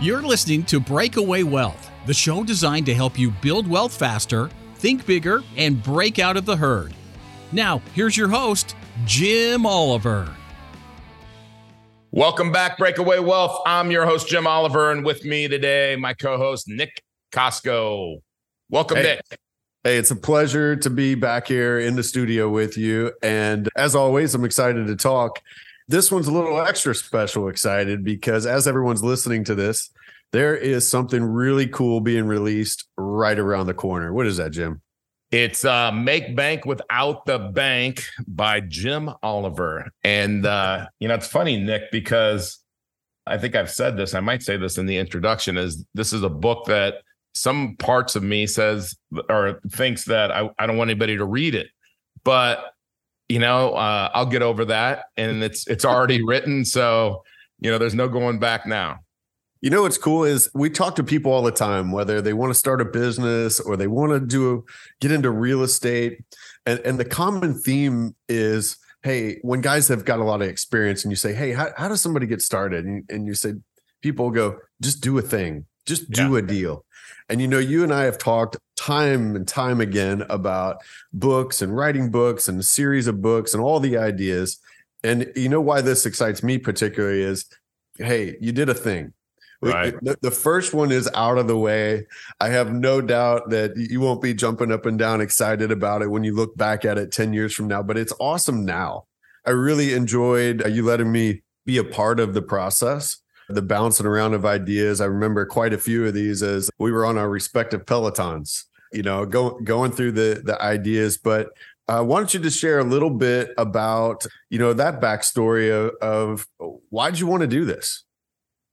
You're listening to Breakaway Wealth, the show designed to help you build wealth faster, think bigger, and break out of the herd. Now, here's your host, Jim Oliver. Welcome back, Breakaway Wealth. I'm your host, Jim Oliver, and with me today, my co host, Nick Kosko. Welcome, hey. Nick. Hey, it's a pleasure to be back here in the studio with you. And as always, I'm excited to talk this one's a little extra special excited because as everyone's listening to this, there is something really cool being released right around the corner. What is that, Jim? It's uh, Make Bank Without the Bank by Jim Oliver. And, uh, you know, it's funny, Nick, because I think I've said this, I might say this in the introduction, is this is a book that some parts of me says or thinks that I, I don't want anybody to read it. But you know, uh, I'll get over that, and it's it's already written, so you know, there's no going back now. You know what's cool is we talk to people all the time, whether they want to start a business or they want to do get into real estate, and and the common theme is, hey, when guys have got a lot of experience, and you say, hey, how, how does somebody get started? And, and you say, people go, just do a thing, just do yeah. a deal. And you know, you and I have talked time and time again about books and writing books and a series of books and all the ideas. And you know why this excites me particularly is hey, you did a thing. Right. The, the, first one is out of the way. I have no doubt that you won't be jumping up and down excited about it when you look back at it 10 years from now, but it's awesome now. I really enjoyed uh, you letting me be a part of the process the bouncing around of ideas. I remember quite a few of these as we were on our respective pelotons, you know, go, going through the the ideas. But uh, don't you just share a little bit about you know that backstory of, of why did you want to do this?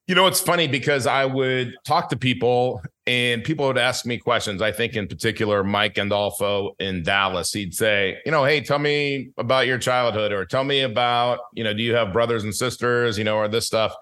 You know, it's funny because I would talk to people and people would ask me questions. I think in particular, Mike Gandolfo in Dallas, he'd say, you know, hey, tell me about your childhood or tell me about, you know, do you have brothers and sisters, you know, or this stuff.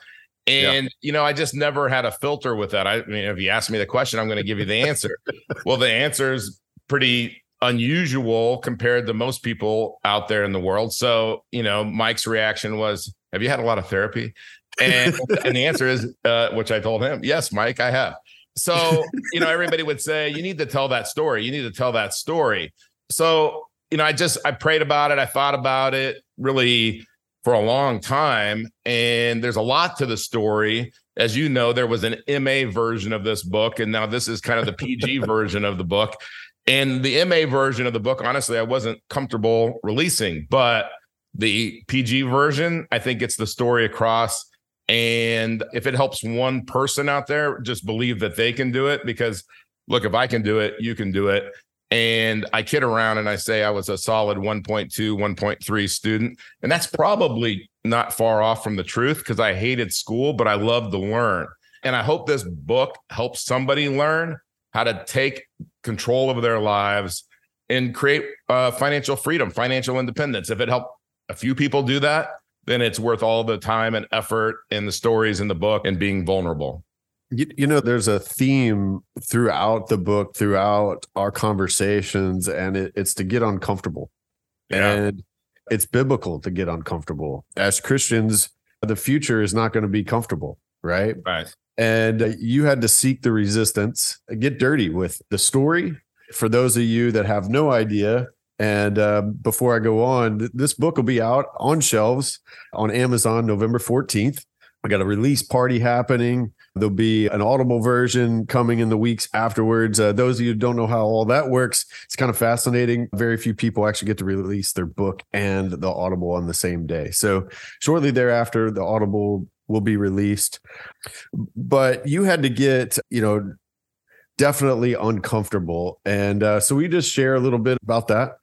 And, yeah. you know, I just never had a filter with that. I, I mean, if you ask me the question, I'm going to give you the answer. well, the answer is pretty unusual compared to most people out there in the world. So, you know, Mike's reaction was, Have you had a lot of therapy? And, and the answer is, uh, which I told him, Yes, Mike, I have. So, you know, everybody would say, You need to tell that story. You need to tell that story. So, you know, I just, I prayed about it. I thought about it really for a long time. And there's a lot to the story. As you know, there was an MA version of this book, and now this is kind of the PG version of the book. And the MA version of the book, honestly, I wasn't comfortable releasing, but the PG version, I think it's the story across. And if it helps one person out there, just believe that they can do it because look, if I can do it, you can do it. And I kid around and I say I was a solid 1.2, 1.3 student. And that's probably not far off from the truth because I hated school, but I loved to learn. And I hope this book helps somebody learn how to take control of their lives and create uh, financial freedom, financial independence. If it helped a few people do that, then it's worth all the time and effort and the stories in the book and being vulnerable. You, you know, there's a theme throughout the book, throughout our conversations, and it, it's to get uncomfortable. Yeah. And it's biblical to get uncomfortable. As Christians, the future is not going to be comfortable, right? Right. And uh, you had to seek the resistance, get dirty with the story. For those of you that have no idea, and uh, before I go on, this book will be out on shelves on Amazon November 14th. I got a release party happening. There'll be an audible version coming in the weeks afterwards. Uh, those of you don't know how all that works, it's kind of fascinating. Very few people actually get to release their book and the audible on the same day. So shortly thereafter, the audible will be released. But you had to get, you know, definitely uncomfortable. And uh, so we just share a little bit about that.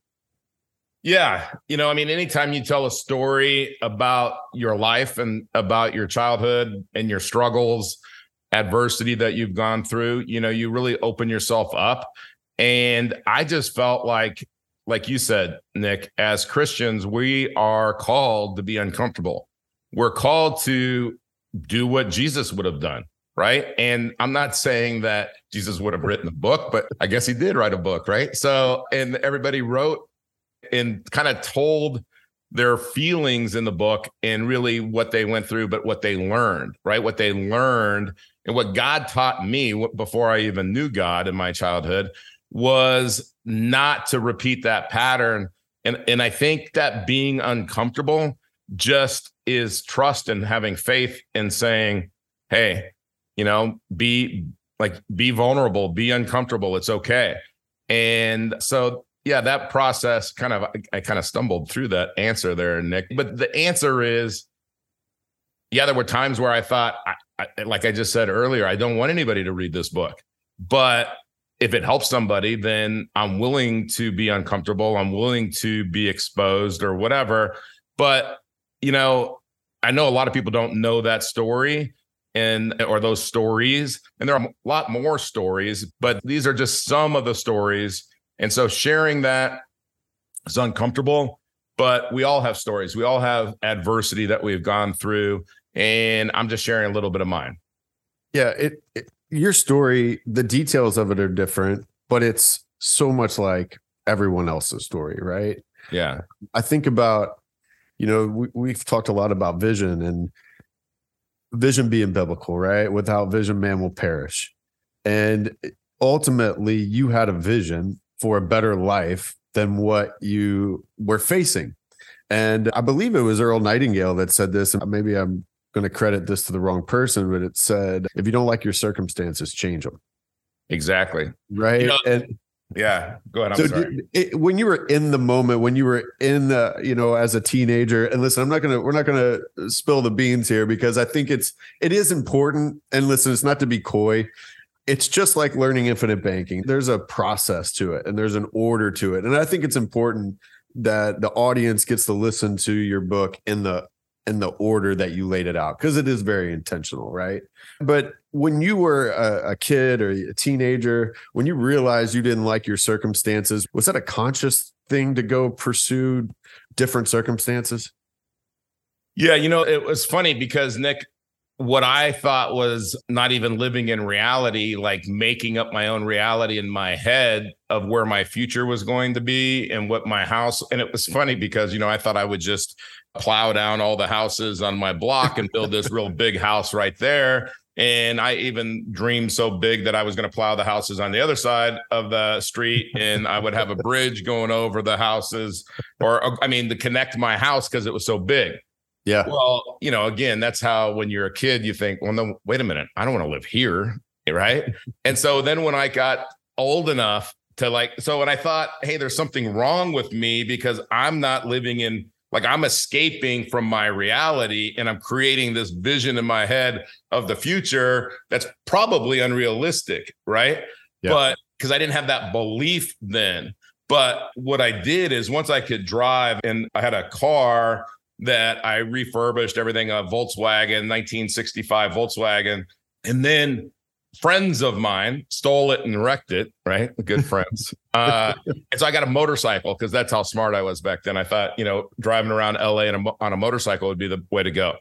Yeah. You know, I mean, anytime you tell a story about your life and about your childhood and your struggles, adversity that you've gone through, you know, you really open yourself up. And I just felt like, like you said, Nick, as Christians, we are called to be uncomfortable. We're called to do what Jesus would have done. Right. And I'm not saying that Jesus would have written a book, but I guess he did write a book. Right. So, and everybody wrote and kind of told their feelings in the book and really what they went through, but what they learned, right? What they learned and what God taught me before I even knew God in my childhood was not to repeat that pattern. And, and I think that being uncomfortable just is trust and having faith in saying, hey, you know, be like, be vulnerable, be uncomfortable. It's okay. And so yeah, that process kind of I kind of stumbled through that answer there, Nick. But the answer is, yeah, there were times where I thought, I, I, like I just said earlier, I don't want anybody to read this book, but if it helps somebody, then I'm willing to be uncomfortable. I'm willing to be exposed or whatever. But you know, I know a lot of people don't know that story and or those stories, and there are a lot more stories, but these are just some of the stories and so sharing that is uncomfortable, but we all have stories. We all have adversity that we've gone through. And I'm just sharing a little bit of mine. Yeah. It, it your story, the details of it are different, but it's so much like everyone else's story, right? Yeah. I think about, you know, we, we've talked a lot about vision and vision being biblical, right? Without vision, man will perish. And ultimately, you had a vision for a better life than what you were facing. And I believe it was Earl Nightingale that said this, and maybe I'm going to credit this to the wrong person, but it said, if you don't like your circumstances, change them. Exactly. Right. You know, and yeah, go ahead. I'm so sorry. It, when you were in the moment, when you were in the, you know, as a teenager, and listen, I'm not gonna, we're not gonna spill the beans here because I think it's, it is important. And listen, it's not to be coy it's just like learning infinite banking. There's a process to it and there's an order to it. And I think it's important that the audience gets to listen to your book in the in the order that you laid it out because it is very intentional, right? But when you were a, a, kid or a teenager, when you realized you didn't like your circumstances, was that a conscious thing to go pursue different circumstances? Yeah, you know, it was funny because Nick, what I thought was not even living in reality, like making up my own reality in my head of where my future was going to be and what my house. And it was funny because, you know, I thought I would just plow down all the houses on my block and build this real big house right there. And I even dreamed so big that I was going to plow the houses on the other side of the street and I would have a bridge going over the houses, or uh, I mean, to connect my house because it was so big. Yeah. Well, you know, again, that's how when you're a kid, you think, well, no, wait a minute, I don't want to live here. Right. and so then when I got old enough to like, so when I thought, hey, there's something wrong with me because I'm not living in, like, I'm escaping from my reality and I'm creating this vision in my head of the future that's probably unrealistic. Right. Yeah. But because I didn't have that belief then. But what I did is once I could drive and I had a car that I refurbished everything a Volkswagen 1965 Volkswagen and then friends of mine stole it and wrecked it right? Good friends. Uh, and so I got a motorcycle because that's how smart I was back then. I thought you know driving around LA a, on a motorcycle would be the way to go.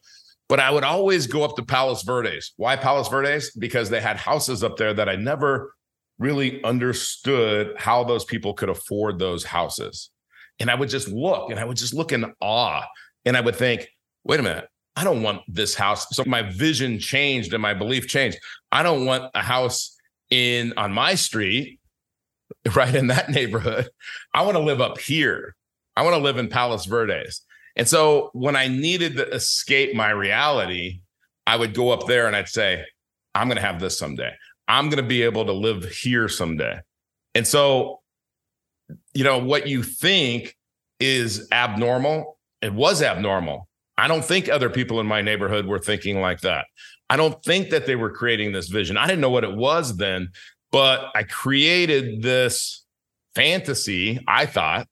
But I would always go up to Palos Verdes. Why Palos Verdes? Because they had houses up there that I never really understood how those people could afford those houses. And I would just look and I would just look in awe. And I would think, wait a minute, I don't want this house. So my vision changed and my belief changed. I don't want a house in on my street, right in that neighborhood. I want to live up here. I want to live in Palos Verdes. And so when I needed to escape my reality, I would go up there and I'd say, I'm going to have this someday. I'm going to be able to live here someday. And so, you know, what you think is abnormal it was abnormal. I don't think other people in my neighborhood were thinking like that. I don't think that they were creating this vision. I didn't know what it was then, but I created this fantasy, I thought,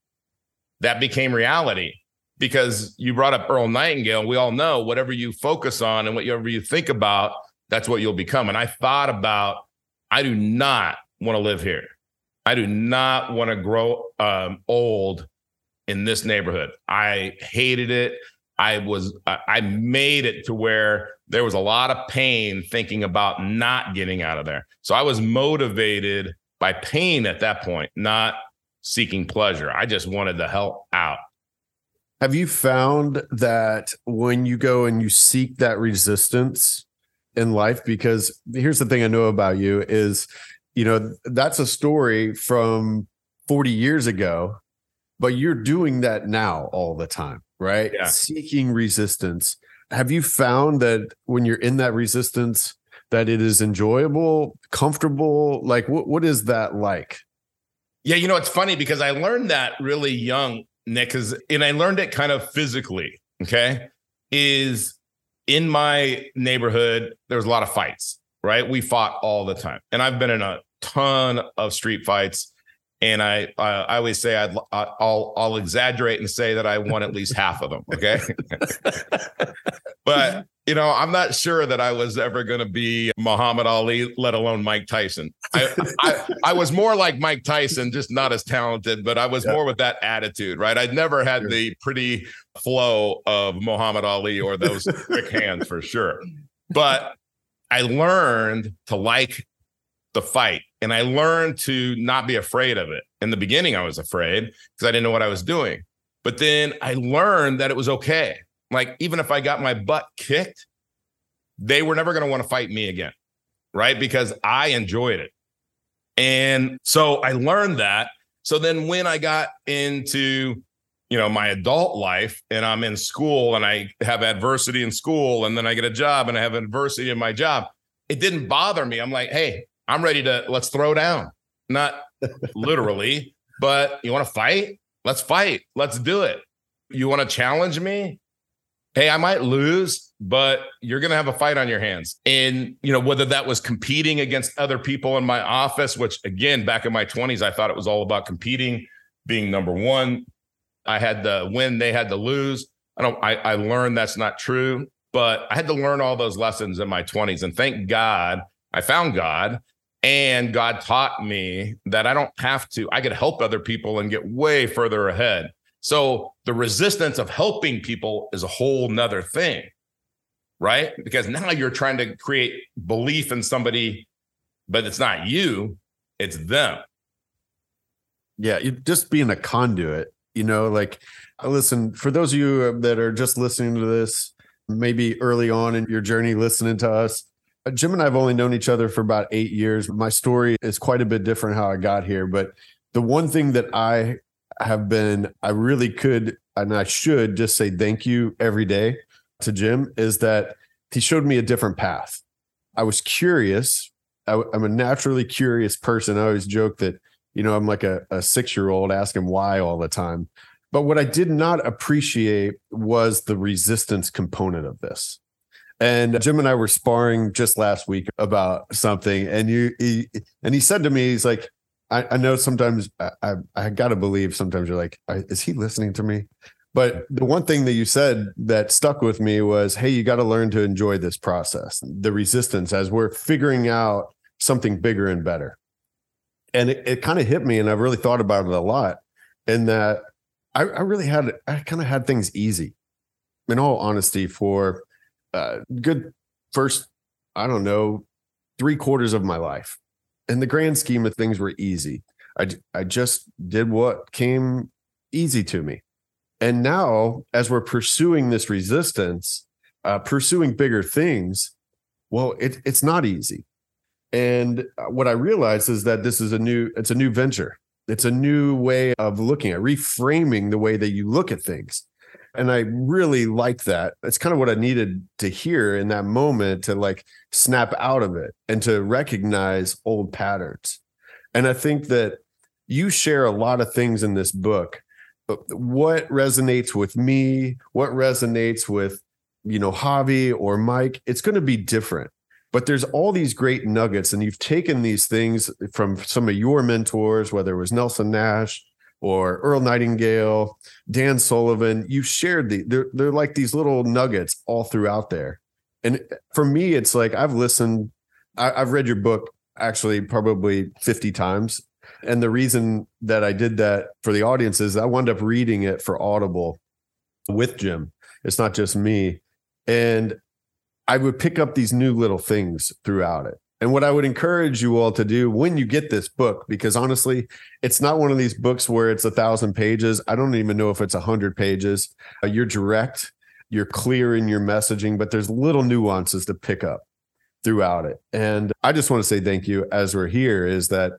that became reality because you brought up Earl Nightingale. We all know whatever you focus on and whatever you think about, that's what you'll become. And I thought about, I do not want to live here. I do not want to grow um, old in this neighborhood. I hated it. I was I made it to where there was a lot of pain thinking about not getting out of there. So I was motivated by pain at that point, not seeking pleasure. I just wanted the hell out. Have you found that when you go and you seek that resistance in life? Because here's the thing I know about you is, you know, that's a story from 40 years ago, but you're doing that now all the time, right? Yeah. Seeking resistance. Have you found that when you're in that resistance, that it is enjoyable, comfortable? Like, what, what is that like? Yeah, you know, it's funny because I learned that really young, Nick, because and I learned it kind of physically. Okay. Is in my neighborhood, there was a lot of fights, right? We fought all the time. And I've been in a ton of street fights. And I, uh, I always say I'd, I'll, I'll exaggerate and say that I won at least half of them. Okay. but you know, I'm not sure that I was ever going to be Muhammad Ali, let alone Mike Tyson. I, I, I, was more like Mike Tyson, just not as talented, but I was yeah. more with that attitude, right? I'd never had sure. the pretty flow of Muhammad Ali or those quick hands for sure. But I learned to like the fight and I learned to not be afraid of it. In the beginning, I was afraid because I didn't know what I was doing. But then I learned that it was okay like even if I got my butt kicked, they were never going to want to fight me again, right? Because I enjoyed it. And so I learned that. So then when I got into you know my adult life and I'm in school and I have adversity in school and then I get a job and I have adversity in my job, it didn't bother me. I'm like, "Hey, I'm ready to let's throw down." Not literally, but you want to fight? Let's fight. Let's do it. You want to challenge me? hey, I might lose, but you're going to have a fight on your hands. And, you know, whether that was competing against other people in my office, which again, back in my 20s, I thought it was all about competing, being number one. I had to win, they had to lose. I don't, I, I learned that's not true, but I had to learn all those lessons in my 20s. And thank God I found God and God taught me that I don't have to, I could help other people and get way further ahead so the resistance of helping people is a whole nother thing, right? Because now you're trying to create belief in somebody, but it's not you, it's them. Yeah, just being a conduit, you know, like listen, for those of you that are just listening to this, maybe early on in your journey listening to us, uh, Jim and I have only known each other for about eight years. My story is quite a bit different how I got here, but the one thing that I have been, I really could and I should just say thank you every day to Jim is that he showed me a different path. I was curious. I, am a naturally curious person. I always joke that, you know, I'm like a, a six year old asking why all the time. But what I did not appreciate was the resistance component of this. And Jim and I were sparring just last week about something, and you he, and he said to me, he's like, I, I know sometimes I, I, I got to believe sometimes you're like, is he listening to me? But the one thing that you said that stuck with me was, hey, you got to learn to enjoy this process, the resistance as we're figuring out something bigger and better. And it, it kind of hit me, and I've really thought about it a lot. In that I, I really had, I kind of had things easy, in all honesty, for uh, good first, I don't know, three quarters of my life in the grand scheme of things were easy. I, I just did what came easy to me. And now, as we're pursuing this resistance, uh, pursuing bigger things, well, it, it's not easy. And uh, what I realized is that this is a new, it's a new venture. It's a new way of looking at reframing the way that you look at things. And I really like that. It's kind of what I needed to hear in that moment to like snap out of it and to recognize old patterns. And I think that you share a lot of things in this book. But what resonates with me, what resonates with, you know, Javi or Mike, it's going to be different. But there's all these great nuggets, and you've taken these things from some of your mentors, whether it was Nelson Nash, or Earl Nightingale, Dan Sullivan. You've shared the they're they're like these little nuggets all throughout there. And for me, it's like I've listened, I, I've read your book actually probably 50 times. And the reason that I did that for the audience is I wound up reading it for Audible with Jim. It's not just me. And I would pick up these new little things throughout it. And what I would encourage you all to do when you get this book, because honestly, it's not one of these books where it's a thousand pages. I don't even know if it's a hundred pages. Uh, you're direct, you're clear in your messaging, but there's little nuances to pick up throughout it. And I just want to say thank you as we're here is that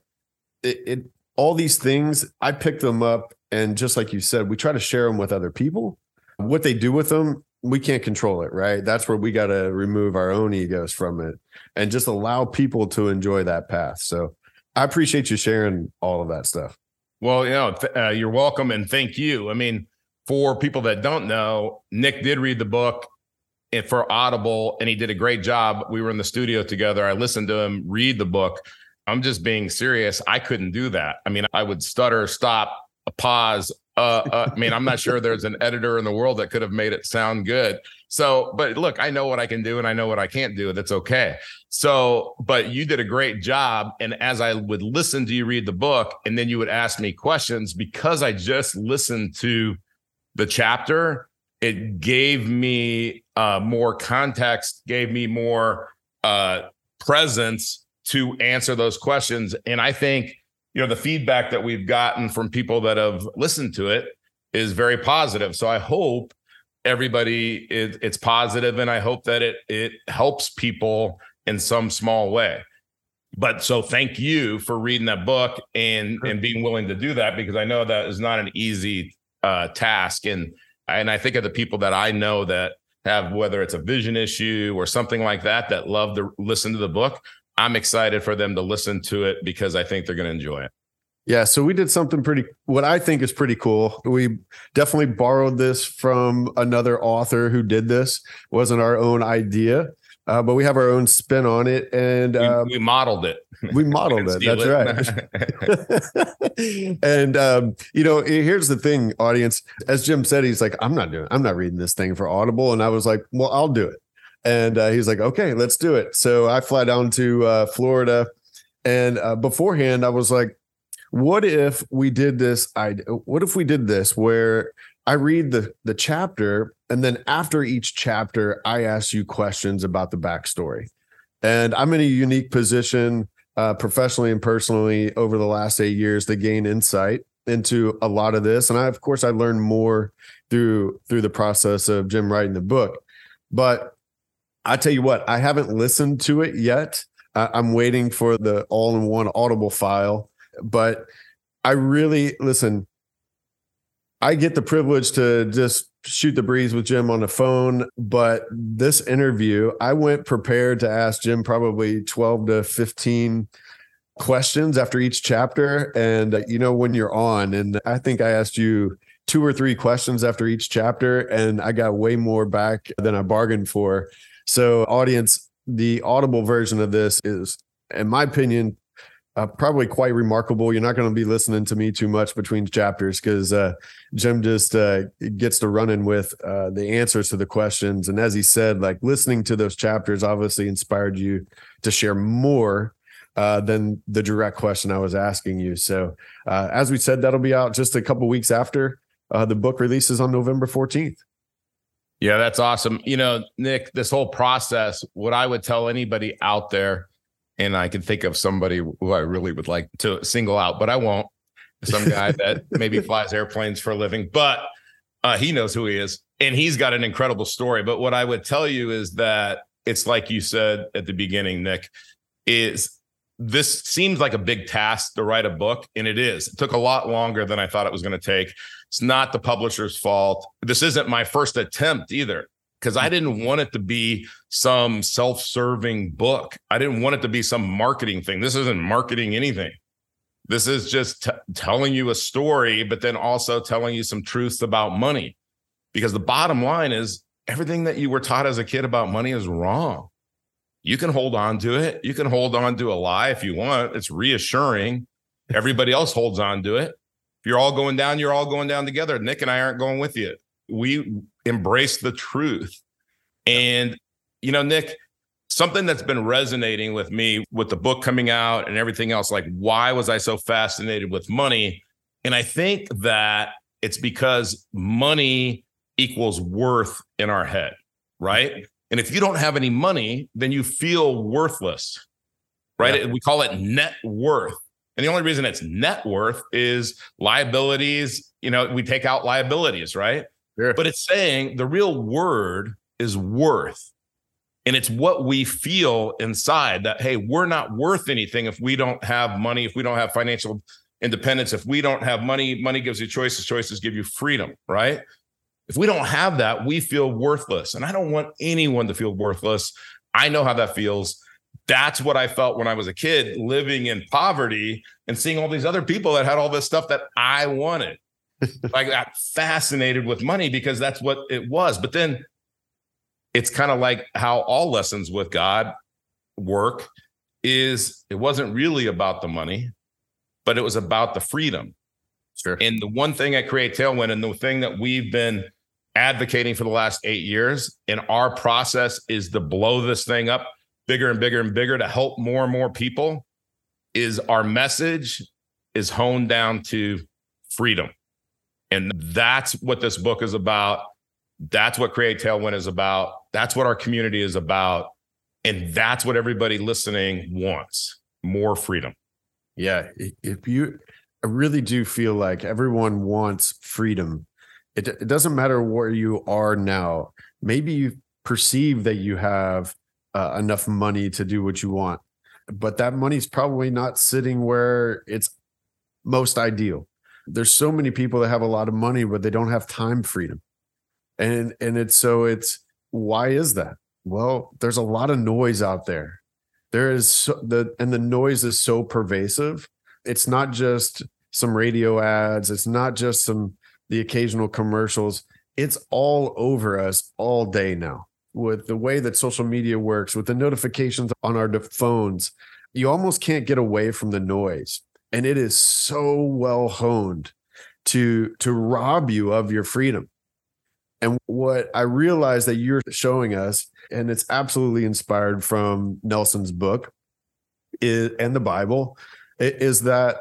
it, it all these things, I pick them up. And just like you said, we try to share them with other people. What they do with them, we can't control it, right? That's where we got to remove our own egos from it and just allow people to enjoy that path. So I appreciate you sharing all of that stuff. Well, you know, th- uh, you're welcome and thank you. I mean, for people that don't know, Nick did read the book for Audible and he did a great job. We were in the studio together. I listened to him read the book. I'm just being serious. I couldn't do that. I mean, I would stutter, stop, pause, uh, uh, I mean, I'm not sure there's an editor in the world that could have made it sound good. So, but look, I know what I can do and I know what I can't do. And that's okay. So, but you did a great job. And as I would listen to you read the book, and then you would ask me questions because I just listened to the chapter, it gave me uh, more context, gave me more uh, presence to answer those questions. And I think you know the feedback that we've gotten from people that have listened to it is very positive. So i hope everybody is it's positive and i hope that it it helps people in some small way. But so thank you for reading that book and and being willing to do that because i know that is not an easy uh task. And and i think of the people that i know that have whether it's a vision issue or something like that that love to listen to the book I'm excited for them to listen to it because I think they're going to enjoy it. Yeah, so we did something pretty what I think is pretty cool. We definitely borrowed this from another author who did this. It wasn't our own idea. Uh, but we have our own spin on it and um, we, we, modeled it we modeled it that's it. right and um, you know here's the thing audience as jim said he's like i'm not doing i'm not reading this thing for audible and i was like well i'll do it and uh, he's like, okay, let's do it. So I fly down to uh, Florida. And uh, beforehand, I was like, what if we did this? I what if we did this where I read the the chapter, and then after each chapter, I ask you questions about the backstory. And I'm in a unique position, uh, professionally and personally, over the last eight years to gain insight into a lot of this. And I, of course, I learned more through through the process of Jim writing the book. But I tell you what, I haven't listened to it yet. I'm waiting for the all in one Audible file, but I really listen. I get the privilege to just shoot the breeze with Jim on the phone, but this interview, I went prepared to ask Jim probably 12 to 15 questions after each chapter. And uh, you know, when you're on, and I think I asked you two or three questions after each chapter, and I got way more back than I bargained for. So, audience, the audible version of this is, in my opinion, uh, probably quite remarkable. You're not going to be listening to me too much between chapters because uh, Jim just uh, gets to running with uh, the answers to the questions. And as he said, like listening to those chapters obviously inspired you to share more uh, than the direct question I was asking you. So, uh, as we said, that'll be out just a couple weeks after the book releases on November 14th. Yeah, that's awesome. You know, Nick, this whole process, what I would tell anybody out there, and I can think of somebody who I really would like to single out, but I won't. Some guy that maybe flies airplanes for a living, but uh, he knows who he is and he's got an incredible story. But what I would tell you is that it's like you said at the beginning, Nick, is this seems like a big task to write a book, and it is. It took a lot longer than I thought it was going to take. It's not the publisher's fault. This isn't my first attempt either because I didn't want it to be some self serving book. I didn't want it to be some marketing thing. This isn't marketing anything. This is just t- telling you a story, but then also telling you some truths about money. Because the bottom line is everything that you were taught as a kid about money is wrong. You can hold on to it. You can hold on to a lie if you want. It's reassuring. Everybody else holds on to it you're all going down, you're all going down together. Nick and I aren't going with you. We embrace the truth. And, you know, Nick, something that's been resonating with me with the book coming out and everything else, like, why was I so fascinated with money? And I think that it's because money equals worth in our head, right? And if you don't have any money, then you feel worthless. right? Yeah. We call it net worth. And the only reason it's net worth is liabilities. You know, we take out liabilities, right? Sure. But it's saying the real word is worth. And it's what we feel inside that, hey, we're not worth anything if we don't have money, if we don't have financial independence, if we don't have money, money gives you choices, choices give you freedom, right? If we don't have that, we feel worthless. And I don't want anyone to feel worthless. I know how that feels. That's what I felt when I was a kid living in poverty and seeing all these other people that had all this stuff that I wanted. I got fascinated with money because that's what it was. But then it's kind of like how all lessons with God work is it wasn't really about the money, but it was about the freedom. Sure. And the one thing at Create Tailwind and the thing that we've been advocating for the last eight years in our process is to blow this thing up bigger and bigger and bigger to help more and more people is our message is honed down to freedom. And that's what this book is about. That's what Create Tailwind is about. That's what our community is about. And that's what everybody listening wants more freedom. Yeah. If you, I really do feel like everyone wants freedom. It, it doesn't matter where you are now. Maybe you perceive that you have uh, enough money to do what you want, but that money's probably not sitting where it's most ideal. There's so many people that have a lot of money but they don't have time freedom. And and it's so it's why is that? Well there's a lot of noise out there. There is so, the and the noise is so pervasive. It's not just some radio ads. It's not just some the occasional commercials. It's all over us all day now with the way that social media works with the notifications on our phones you almost can't get away from the noise. And it is so well honed to to rob you of your freedom. And what i realize that you're showing us and it's absolutely inspired from nelson's book is, and the bible is that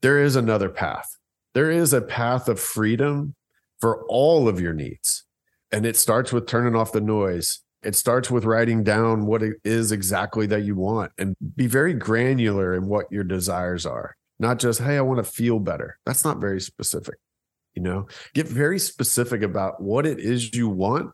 there is another path. There is a path of freedom for all of your needs and it starts with turning off the noise it starts with writing down what it is exactly that you want and be very granular in what your desires are. Not just, hey, I want to feel better. That's not very specific. You know, get very specific about what it is you want.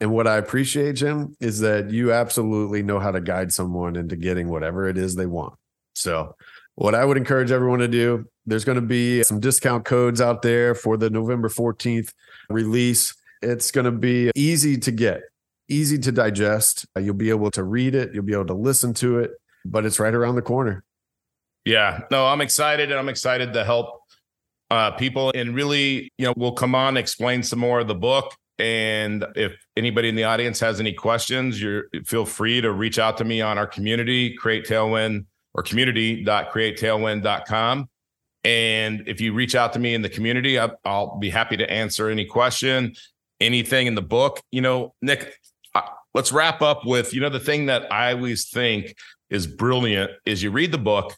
And what I appreciate, Jim, is that you absolutely know how to guide someone into getting whatever it is they want. So, what I would encourage everyone to do, there's going to be some discount codes out there for the November 14th release. It's going to be easy to get easy to digest. Uh, you'll be able to read it, you'll be able to listen to it, but it's right around the corner. Yeah, no, I'm excited and I'm excited to help uh, people and really, you know, we'll come on, explain some more of the book. And if anybody in the audience has any questions, you feel free to reach out to me on our community, Create Tailwind or community.createtailwind.com. And if you reach out to me in the community, I'll, I'll be happy to answer any question, anything in the book. You know, Nick, let's wrap up with you know the thing that I always think is brilliant is you read the book,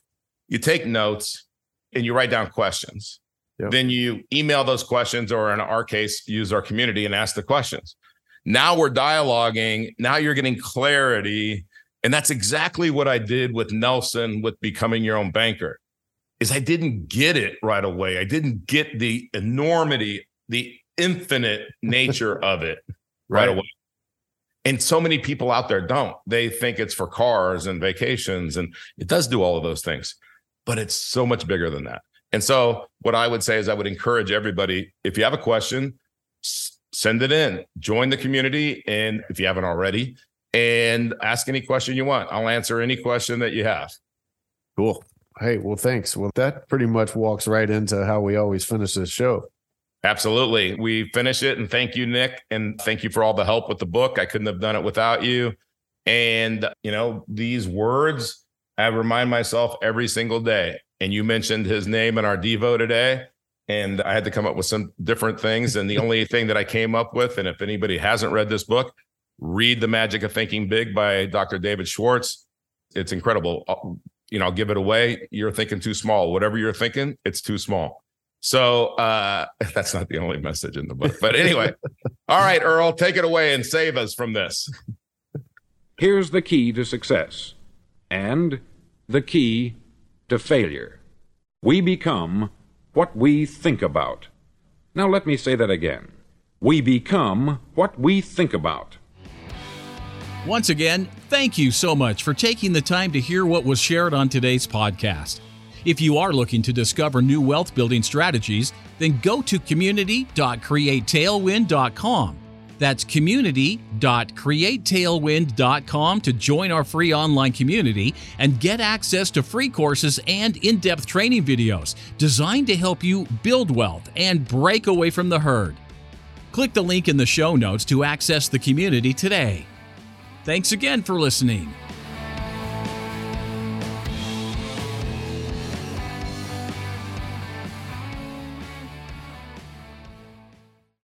you take notes, and you write down questions. Yep. Then you email those questions, or in our case, use our community and ask the questions. Now we're dialoguing. Now you're getting clarity. And that's exactly what I did with Nelson with becoming your own banker. Is I didn't get it right away. I didn't get the enormity, the infinite nature of it right, right away. And so many people out there don't. They think it's for cars and vacations, and it does do all of those things, but it's so much bigger than that. And so, what I would say is, I would encourage everybody if you have a question, send it in, join the community. And if you haven't already, and ask any question you want. I'll answer any question that you have. Cool. Hey, well, thanks. Well, that pretty much walks right into how we always finish this show. Absolutely. We finish it and thank you, Nick. And thank you for all the help with the book. I couldn't have done it without you. And, you know, these words, I remind myself every single day. And you mentioned his name in our Devo today. And I had to come up with some different things. And the only thing that I came up with, and if anybody hasn't read this book, read The Magic of Thinking Big by Dr. David Schwartz. It's incredible. Uh, you know, I'll give it away. You're thinking too small. Whatever you're thinking, it's too small. So uh, that's not the only message in the book. But anyway, all right, Earl, take it away and save us from this. Here's the key to success and the key to failure. We become what we think about. Now let me say that again. We become what we think about. Once again, thank you so much for taking the time to hear what was shared on today's podcast. If you are looking to discover new wealth building strategies, then go to community.createtailwind.com. That's community.createtailwind.com to join our free online community and get access to free courses and in depth training videos designed to help you build wealth and break away from the herd. Click the link in the show notes to access the community today. Thanks again for listening.